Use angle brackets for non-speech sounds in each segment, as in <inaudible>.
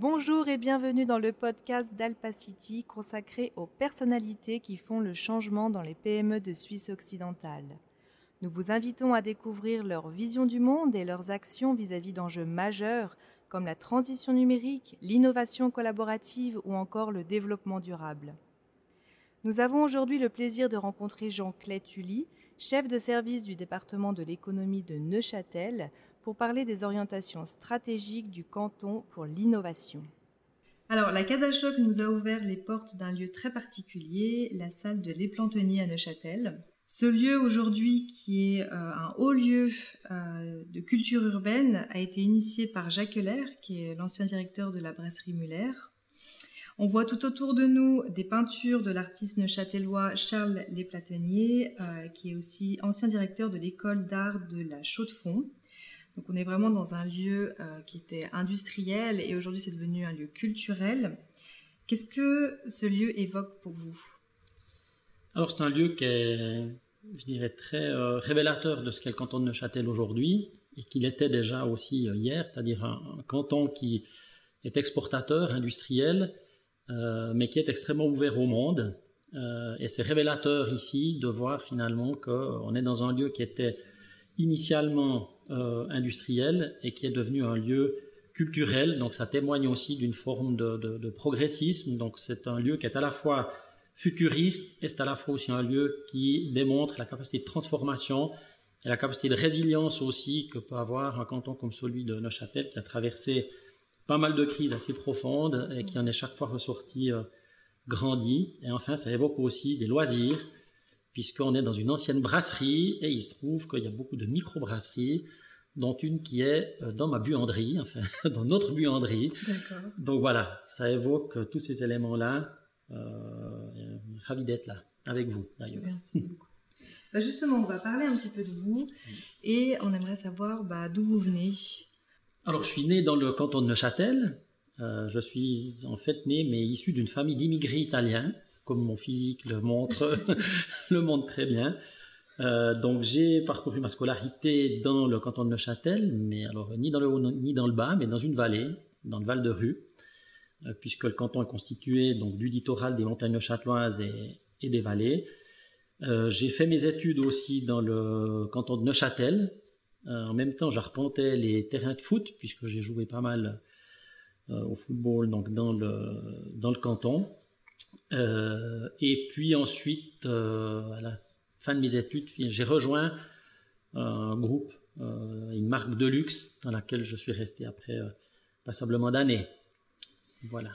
Bonjour et bienvenue dans le podcast d'Alpacity consacré aux personnalités qui font le changement dans les PME de Suisse occidentale. Nous vous invitons à découvrir leur vision du monde et leurs actions vis-à-vis d'enjeux majeurs comme la transition numérique, l'innovation collaborative ou encore le développement durable. Nous avons aujourd'hui le plaisir de rencontrer Jean-Clay Tully, chef de service du département de l'économie de Neuchâtel, pour parler des orientations stratégiques du canton pour l'innovation. Alors, la Casa Choc nous a ouvert les portes d'un lieu très particulier, la salle de l'Éplantenier à Neuchâtel. Ce lieu aujourd'hui, qui est euh, un haut lieu euh, de culture urbaine, a été initié par Jacques Heller, qui est l'ancien directeur de la brasserie Muller. On voit tout autour de nous des peintures de l'artiste neuchâtelois Charles Lesplatenier, euh, qui est aussi ancien directeur de l'école d'art de la Chaux-de-Fonds. Donc on est vraiment dans un lieu euh, qui était industriel et aujourd'hui c'est devenu un lieu culturel. Qu'est-ce que ce lieu évoque pour vous? Alors c'est un lieu qui est, je dirais, très euh, révélateur de ce qu'est le canton de Neuchâtel aujourd'hui et qu'il était déjà aussi euh, hier, c'est-à-dire un, canton qui est exportateur, industriel, mais qui est extrêmement ouvert au monde. et c'est révélateur ici de voir finalement qu'on est dans un lieu qui était initialement euh, industriel et qui est devenu un lieu culturel. Donc ça témoigne aussi d'une forme de, progressisme. Donc c'est un lieu qui est à la fois futuriste et c'est à la fois aussi un lieu qui démontre la capacité de transformation et la capacité de résilience aussi que peut avoir un canton comme celui de Neuchâtel qui a traversé pas mal de crises assez profondes et qui en est chaque fois ressorti euh, grandi. Et enfin, ça évoque aussi des loisirs puisqu'on est dans une ancienne brasserie et il se trouve qu'il y a beaucoup de micro-brasseries, dont une qui est euh, dans ma buanderie, enfin <laughs> dans notre buanderie. Donc voilà, ça évoque tous ces éléments-là. Euh, ravi d'être là avec vous d'ailleurs. Merci beaucoup. Bah, justement, on va parler un petit peu de vous et on aimerait savoir bah, d'où vous venez. Alors, je suis né dans le canton de Neuchâtel. Euh, je suis en fait né, mais issu d'une famille d'immigrés italiens comme mon physique le montre, <laughs> le montre très bien. Euh, donc j'ai parcouru ma scolarité dans le canton de Neuchâtel, mais alors ni dans le haut ni dans le bas, mais dans une vallée, dans le Val de Rue, euh, puisque le canton est constitué donc du littoral des montagnes neuchâteloises et, des vallées. Euh, j'ai fait mes études aussi dans le canton de Neuchâtel. en même temps, j'arpentais les terrains de foot, puisque j'ai joué pas mal au football donc dans le, dans le canton. Euh, et puis ensuite, euh, à la fin de mes études, j'ai rejoint un groupe, euh, une marque de luxe dans laquelle je suis resté après passablement d'années. Voilà.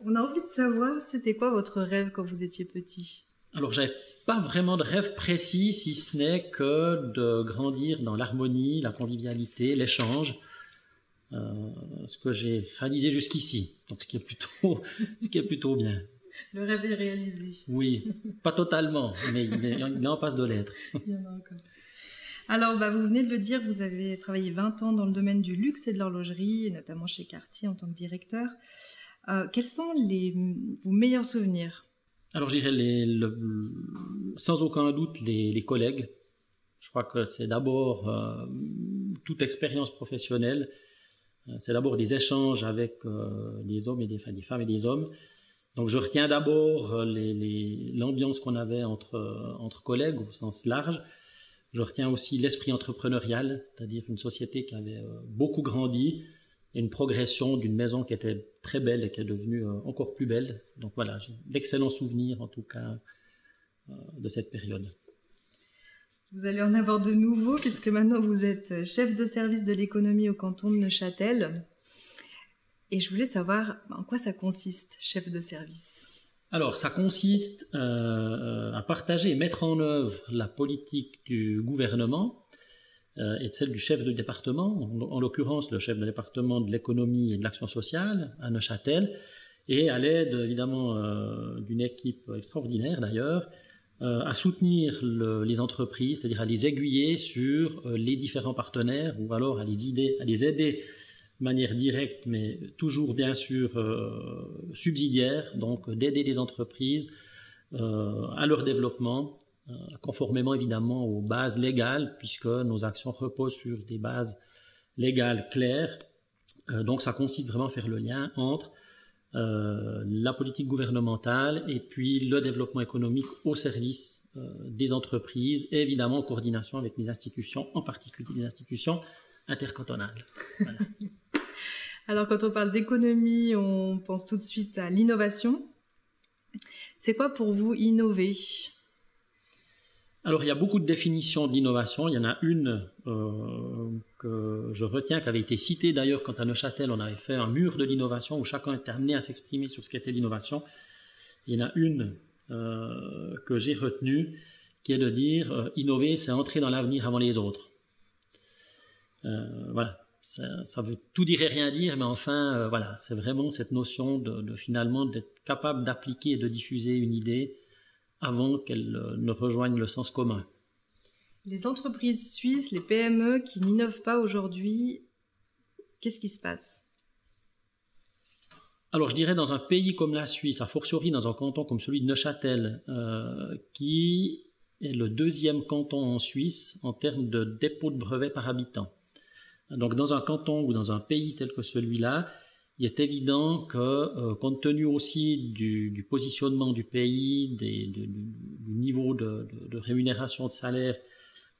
On a envie de savoir, c'était quoi votre rêve quand vous étiez petit? Alors, j'avais pas vraiment de rêve précis, si ce n'est que de grandir dans l'harmonie, la convivialité, l'échange. ce que j'ai réalisé jusqu'ici, donc ce qui est plutôt, <laughs> ce qui est plutôt bien. Le rêve est réalisé. Oui, pas totalement, mais il, est, en passe de l'être. il y en a encore. Alors, bah, vous venez de le dire, vous avez travaillé 20 ans dans le domaine du luxe et de l'horlogerie, notamment chez Cartier en tant que directeur. Euh, quels sont les, vos meilleurs souvenirs? Alors, je dirais sans aucun doute les, collègues. Je crois que c'est d'abord euh, toute expérience professionnelle. Euh, c'est d'abord des échanges avec des hommes et des femmes et des hommes. Donc je retiens d'abord euh, l'ambiance qu'on avait entre, euh, entre collègues au sens large. Je retiens aussi l'esprit entrepreneurial, c'est-à-dire une société qui avait euh, beaucoup grandi et une progression d'une maison qui était très belle et qui est devenue encore plus belle. Donc voilà, j'ai d'excellents souvenirs en tout cas de cette période. Vous allez en avoir de nouveaux puisque maintenant vous êtes chef de service de l'économie au canton de Neuchâtel. Et je voulais savoir en quoi ça consiste, chef de service? Alors, ça consiste euh, à partager et mettre en œuvre la politique du gouvernement euh, et celle du chef de département, en, l'occurrence le chef de département de l'économie et de l'action sociale à Neuchâtel, et à l'aide évidemment euh, d'une équipe extraordinaire d'ailleurs, à soutenir les entreprises, c'est-à-dire à les aiguiller sur les différents partenaires ou alors à les, aider, à les aider manière directe, mais toujours bien sûr euh, subsidiaire, donc d'aider les entreprises euh, à leur développement, euh, conformément évidemment aux bases légales, puisque nos actions reposent sur des bases légales claires donc ça consiste vraiment à faire le lien entre la politique gouvernementale et puis le développement économique au service des entreprises évidemment en coordination avec les institutions, en particulier les institutions intercantonales. <laughs> Alors quand on parle d'économie, on pense tout de suite à l'innovation. C'est quoi pour vous innover? Alors, il y a beaucoup de définitions de l'innovation. Il y en a une euh, que je retiens, qui avait été citée d'ailleurs quand à Neuchâtel, on avait fait un mur de l'innovation où chacun était amené à s'exprimer sur ce qu'était l'innovation. Il y en a une euh, que j'ai retenue, qui est de dire euh, innover, c'est entrer dans l'avenir avant les autres. voilà, ça, veut tout dire et rien dire, mais enfin, voilà, c'est vraiment cette notion de finalement d'être capable d'appliquer et de diffuser une idée avant qu'elles euh, ne rejoignent le sens commun. Les entreprises suisses, les PME qui n'innovent pas aujourd'hui, qu'est-ce qui se passe? Alors je dirais dans un pays comme la Suisse, a fortiori dans un canton comme celui de Neuchâtel, euh, qui est le deuxième canton en Suisse en termes de dépôt de brevets par habitant. Donc dans un canton ou dans un pays tel que celui-là, il est évident que, euh, compte tenu aussi du, positionnement du pays, du niveau de, rémunération de salaire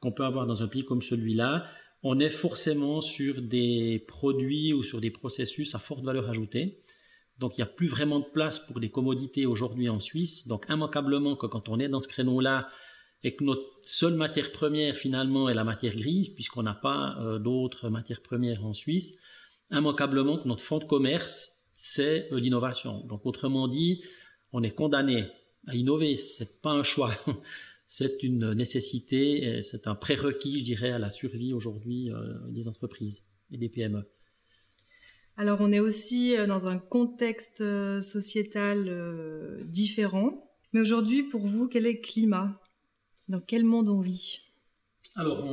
qu'on peut avoir dans un pays comme celui-là, on est forcément sur des produits ou sur des processus à forte valeur ajoutée. Donc il n'y a plus vraiment de place pour des commodités aujourd'hui en Suisse. Donc immanquablement que quand on est dans ce créneau-là et que notre seule matière première finalement est la matière grise, puisqu'on n'a pas euh, d'autres matières premières en Suisse, immanquablement que notre fond de commerce, c'est euh, l'innovation. Donc, autrement dit, on est condamné à innover. C'est pas un choix. <laughs> c'est une nécessité, c'est un prérequis, je dirais, à la survie aujourd'hui euh, des entreprises et des PME. Alors, on est aussi dans un contexte sociétal différent. Mais aujourd'hui, pour vous, quel est le climat? Dans quel monde on vit? Alors,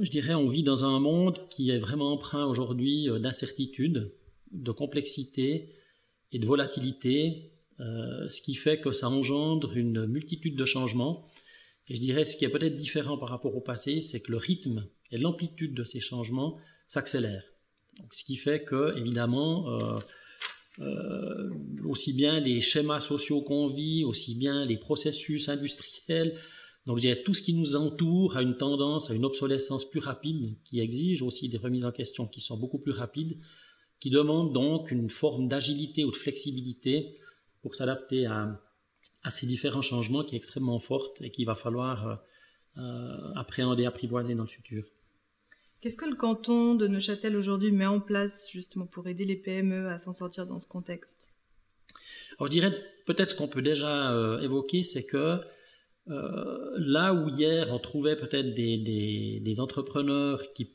je dirais, on vit dans un monde qui est vraiment empreint aujourd'hui euh, d'incertitude, de complexité et de volatilité, euh, ce qui fait que ça engendre une multitude de changements. Et je dirais, ce qui est peut-être différent par rapport au passé, c'est que le rythme et l'amplitude de ces changements s'accélèrent. ce qui fait que, évidemment, euh, aussi bien les schémas sociaux qu'on vit, aussi bien les processus industriels, donc, je tout ce qui nous entoure a une tendance à une obsolescence plus rapide qui exige aussi des remises en question qui sont beaucoup plus rapides, qui demandent donc une forme d'agilité ou de flexibilité pour s'adapter à, ces différents changements qui est extrêmement forte et qu'il va falloir euh, euh, appréhender, apprivoiser dans le futur. Qu'est-ce que le canton de Neuchâtel aujourd'hui met en place justement pour aider les PME à s'en sortir dans ce contexte? Alors je dirais peut-être ce qu'on peut déjà euh, évoquer, c'est que là où hier on trouvait peut-être des, entrepreneurs qui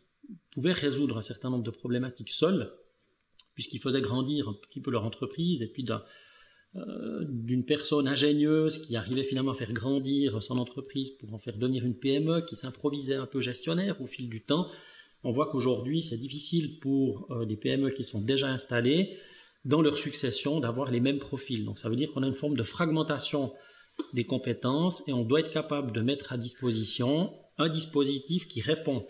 pouvaient résoudre un certain nombre de problématiques seuls, puisqu'ils faisaient grandir un petit peu leur entreprise, et puis euh, d'une personne ingénieuse qui arrivait finalement à faire grandir son entreprise pour en faire devenir une PME, qui s'improvisait un peu gestionnaire au fil du temps, on voit qu'aujourd'hui c'est difficile pour euh, des PME qui sont déjà installées dans leur succession d'avoir les mêmes profils. Donc ça veut dire qu'on a une forme de fragmentation des compétences et on doit être capable de mettre à disposition un dispositif qui répond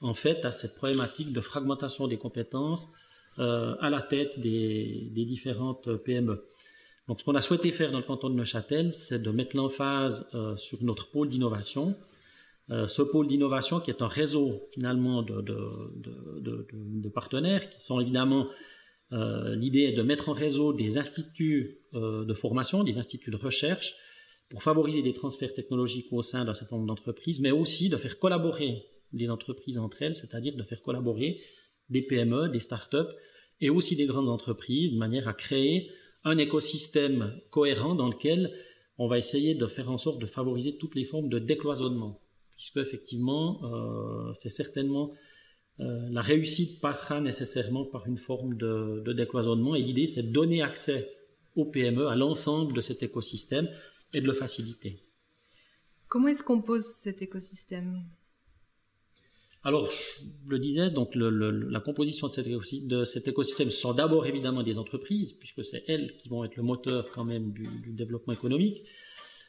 en fait à cette problématique de fragmentation des compétences euh, à la tête des, différentes PME. Donc ce qu'on a souhaité faire dans le canton de Neuchâtel, c'est de mettre l'emphase euh, sur notre pôle d'innovation. Euh, ce pôle d'innovation qui est un réseau finalement de, de partenaires qui sont évidemment l'idée est de mettre en réseau des instituts de formation, des instituts de recherche, pour favoriser des transferts technologiques au sein d'un certain nombre d'entreprises, mais aussi de faire collaborer les entreprises entre elles, c'est-à-dire de faire collaborer des PME, des start-up et aussi des grandes entreprises de manière à créer un écosystème cohérent dans lequel on va essayer de faire en sorte de favoriser toutes les formes de décloisonnement, puisque effectivement, euh, c'est certainement euh, la réussite passera nécessairement par une forme de, de décloisonnement, et l'idée c'est de donner accès aux PME à l'ensemble de cet écosystème et de le faciliter. Comment est-ce qu'on pose cet écosystème? Alors, je le disais, donc la composition de cet, de cet, écosystème sont d'abord évidemment des entreprises, puisque c'est elles qui vont être le moteur quand même du, développement économique.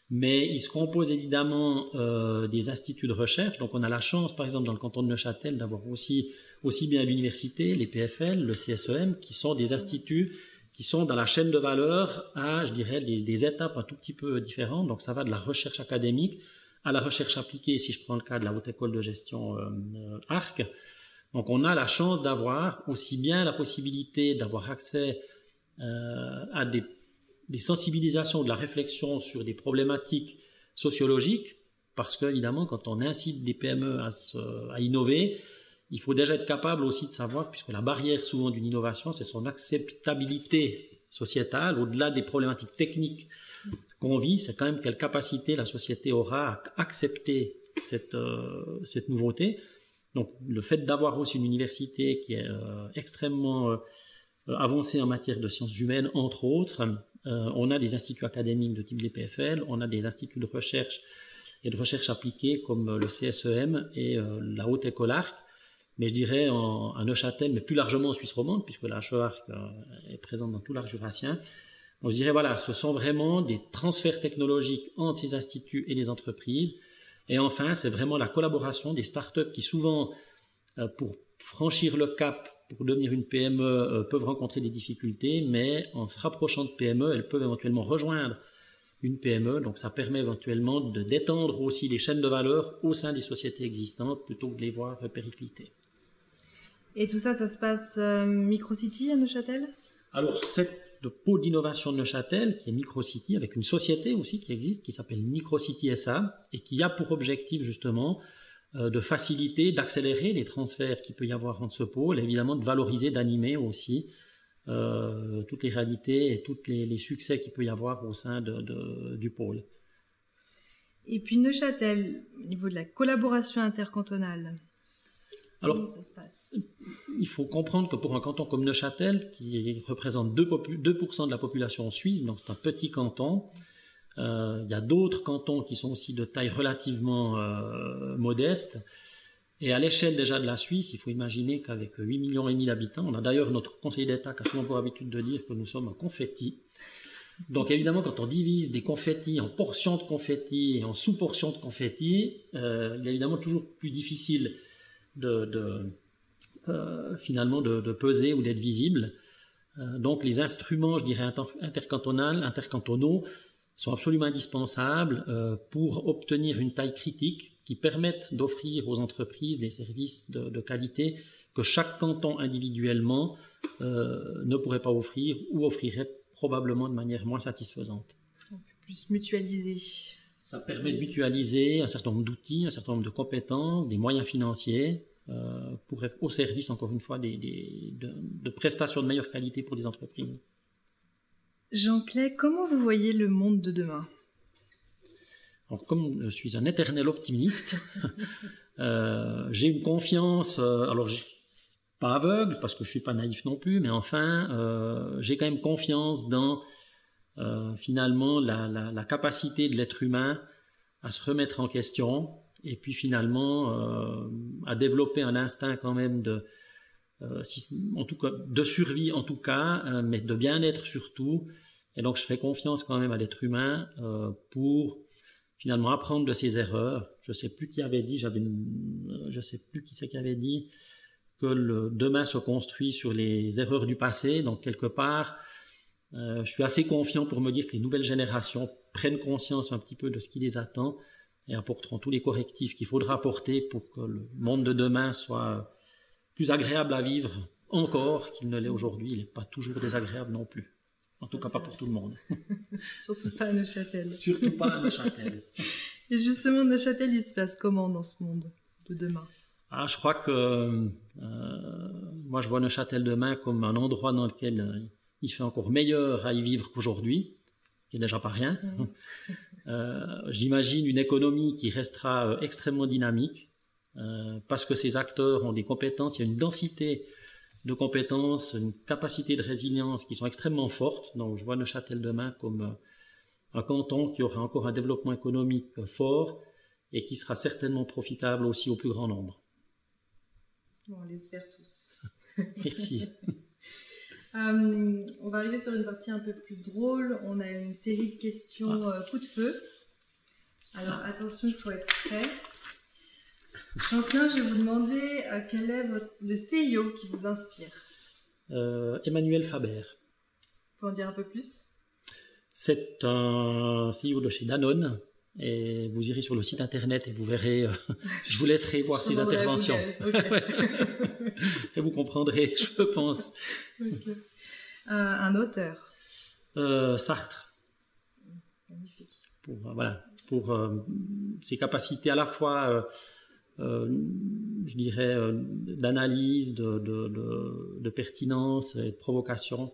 Mais il se compose évidemment euh, des instituts de recherche. Donc on a la chance, par exemple, dans le canton de Neuchâtel, d'avoir aussi, aussi bien l'université, les PFL, le CSEM, qui sont des instituts qui sont dans la chaîne de valeur à, je dirais, des, étapes un tout petit peu différentes. Donc ça va de la recherche académique à la recherche appliquée, si je prends le cas de la Haute École de Gestion euh, euh, ARC. Donc on a la chance d'avoir aussi bien la possibilité d'avoir accès à des des sensibilisations, de la réflexion sur des problématiques sociologiques, parce qu'évidemment, quand on incite des PME à, innover, il faut déjà être capable aussi de savoir, puisque la barrière souvent d'une innovation, c'est son acceptabilité sociétale, au-delà des problématiques techniques qu'on vit, c'est quand même quelle capacité la société aura à accepter cette, euh, cette nouveauté. Donc le fait d'avoir aussi une université qui est euh, extrêmement euh, avancée en matière de sciences humaines, entre autres, on a des instituts académiques de type DPFL, on a des instituts de recherche et de recherche appliquée comme le CSEM et la Haute École Arc, mais je dirais en, à Neuchâtel, mais plus largement en Suisse romande, puisque la HEARC est présente dans tout l'arc jurassien. Donc je dirais, voilà, ce sont vraiment des transferts technologiques entre ces instituts et les entreprises. Et enfin, c'est vraiment la collaboration des startups qui souvent, pour franchir le cap pour devenir une PME euh, peuvent rencontrer des difficultés, mais en se rapprochant de PME, elles peuvent éventuellement rejoindre une PME. Donc ça permet éventuellement de d'étendre aussi les chaînes de valeur au sein des sociétés existantes plutôt que de les voir péricliter. Et tout ça, ça se passe euh, Microcity à Neuchâtel? Alors cette pôle d'innovation de Neuchâtel, qui est Microcity, avec une société aussi qui existe, qui s'appelle Microcity SA, et qui a pour objectif justement euh, de faciliter, d'accélérer les transferts qu'il peut y avoir entre ce pôle, et évidemment de valoriser, d'animer aussi euh, toutes les réalités et tous les, succès qu'il peut y avoir au sein du pôle. Et puis Neuchâtel, au niveau de la collaboration intercantonale, alors, comment ça se passe? il faut comprendre que pour un canton comme Neuchâtel, qui représente 2%, 2 de la population suisse, donc c'est un petit canton, euh, il y a d'autres cantons qui sont aussi de taille relativement euh, modeste. Et à l'échelle déjà de la Suisse, il faut imaginer qu'avec 8 millions et demi d'habitants, on a d'ailleurs notre conseiller d'État qui a souvent pour habitude de dire que nous sommes un confetti. Donc évidemment, quand on divise des confettis en portions de confettis et en sous-portions de confettis, euh, il est évidemment toujours plus difficile de, finalement de, peser ou d'être visible. donc les instruments, je dirais, intercantonaux, intercantonaux sont absolument indispensables euh, pour obtenir une taille critique qui permette d'offrir aux entreprises des services de, qualité que chaque canton individuellement euh, ne pourrait pas offrir ou offrirait probablement de manière moins satisfaisante. Plus mutualiser. Ça permet de mutualiser un certain nombre d'outils, un certain nombre de compétences, des moyens financiers euh, pour être au service, encore une fois, des, de, de prestations de meilleure qualité pour des entreprises. Jean-Clay, comment vous voyez le monde de demain? Alors, comme je suis un éternel optimiste, <laughs> euh, j'ai une confiance, euh, alors pas aveugle parce que je suis pas naïf non plus, mais enfin, j'ai quand même confiance dans finalement la, capacité de l'être humain à se remettre en question et puis finalement à développer un instinct quand même de, en tout cas, de survie en tout cas, euh, mais de bien-être surtout. Et donc je fais confiance quand même à l'être humain euh, pour finalement apprendre de ses erreurs. Je sais plus qui avait dit, j'avais, euh, je sais plus qui c'est qui avait dit que le demain se construit sur les erreurs du passé. Donc quelque part, je suis assez confiant pour me dire que les nouvelles générations prennent conscience un petit peu de ce qui les attend et apporteront tous les correctifs qu'il faudra apporter pour que le monde de demain soit plus agréable à vivre encore qu'il ne l'est aujourd'hui. Il n'est pas toujours désagréable non plus. En tout cas, pas pour tout le monde. <laughs> Surtout pas à Neuchâtel. Surtout pas à Neuchâtel. <laughs> Et justement, Neuchâtel, il se passe comment dans ce monde de demain? Ah, Je crois que euh, moi, je vois Neuchâtel demain comme un endroit dans lequel euh, il fait encore meilleur à y vivre qu'aujourd'hui, qui n'est déjà pas rien. <laughs> Euh, j'imagine une économie qui restera extrêmement dynamique, euh, parce que ces acteurs ont des compétences, il y a une densité de compétences, une capacité de résilience qui sont extrêmement fortes. Donc je vois Neuchâtel demain comme euh, un canton qui aura encore un développement économique fort et qui sera certainement profitable aussi au plus grand nombre. on l'espère tous. <laughs> Merci. <laughs> Euh, on va arriver sur une partie un peu plus drôle. On a une série de questions coup de feu. Alors attention, il faut être prêt. Jean-Pierre, je vais vous demander euh, quel est le CIO qui vous inspire? Euh, Emmanuel Faber. Vous pouvez en dire un peu plus C'est un CEO de chez Danone. Et vous irez sur le site internet et vous verrez, euh, <laughs> je vous laisserai voir ses interventions. et <laughs> vous comprendrez, <laughs> je pense. un auteur Sartre. Magnifique. Pour, voilà, pour ses capacités à la fois euh, je dirais, euh, d'analyse, de, de, pertinence et de provocation,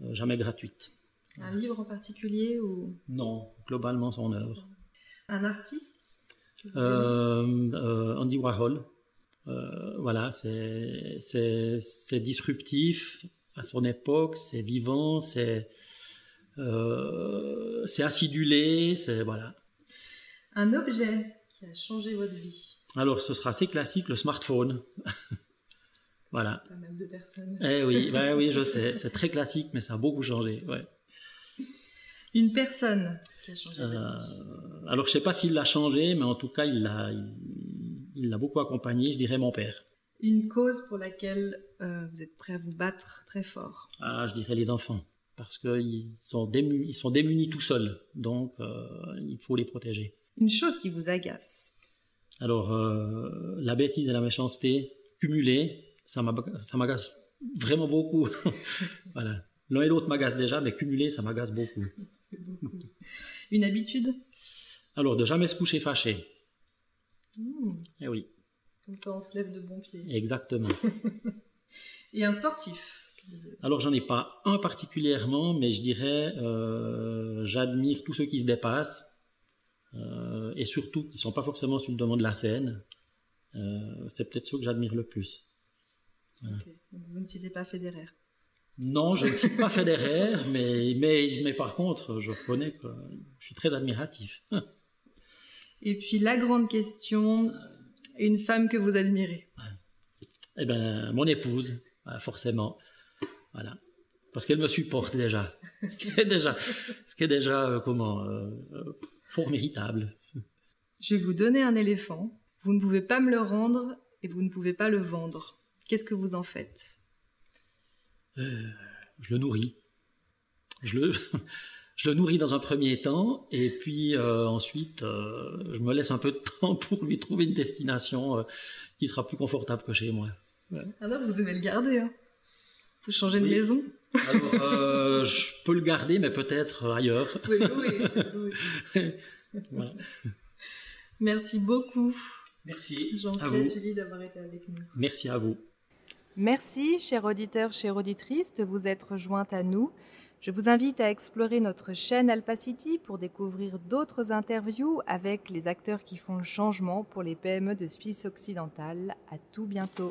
euh, jamais gratuite. Un livre en particulier ou? Non, globalement son œuvre. Un artiste Andy Warhol. voilà, c'est disruptif à son époque, c'est vivant, c'est c'est acidulé, c'est voilà. Un objet qui a changé votre vie alors, ce sera assez classique, le smartphone. <laughs> voilà. Pas mal de personnes. Eh oui, <laughs> bah oui, je sais. C'est très classique, mais ça a beaucoup changé. Ouais. Une personne qui a changé. Euh, alors, je ne sais pas s'il l'a changé, mais en tout cas, il l'a, il, l'a beaucoup accompagné. Je dirais mon père. Une cause pour laquelle euh, vous êtes prêt à vous battre très fort. Ah, je dirais les enfants, parce qu'ils sont démunis, ils sont démunis tout seuls, donc euh, il faut les protéger. Une chose qui vous agace. Alors, euh, la bêtise et la méchanceté cumulées, ça m'agace vraiment beaucoup. <laughs> voilà. L'un et l'autre m'agace déjà, mais cumulé, ça m'agace beaucoup. <laughs> Une habitude? Alors, de jamais se coucher fâché. Mmh. Eh oui. Comme ça, on se lève de bon pied. Exactement. <laughs> et un sportif alors j'en ai pas un particulièrement, mais je dirais euh, j'admire tous ceux qui se dépassent, euh, et surtout qui ne sont pas forcément sur le devant de la scène. Euh, c'est peut-être ceux que j'admire le plus. vous ne citez pas Federer? Non, je ne cite pas Federer, <laughs> mais, mais, mais par contre, je reconnais que je suis très admiratif. <laughs> Et puis la grande question, une femme que vous admirez Eh bien, mon épouse, forcément. Voilà. Parce qu'elle me supporte déjà. <laughs> Ce qui est déjà, ce qui est déjà euh, comment fort méritable. Je vais vous donner un éléphant. Vous ne pouvez pas me le rendre et vous ne pouvez pas le vendre. Qu'est-ce que vous en faites? Euh, Je le nourris. Je le, <laughs> je le nourris dans un premier temps et puis euh, ensuite euh, je me laisse un peu de <laughs> temps pour lui trouver une destination qui sera plus confortable que chez moi. Alors vous devez le garder. Hein. Vous changez de maison alors, euh, je peux le garder, mais peut-être ailleurs. Oui, oui. <laughs> Merci beaucoup. Merci Jean-Pierre d'avoir été avec nous. Merci à vous. Merci, chers auditeurs, chères auditrices, de vous être jointes à nous. Je vous invite à explorer notre chaîne Alpacity pour découvrir d'autres interviews avec les acteurs qui font le changement pour les PME de Suisse occidentale. À tout bientôt.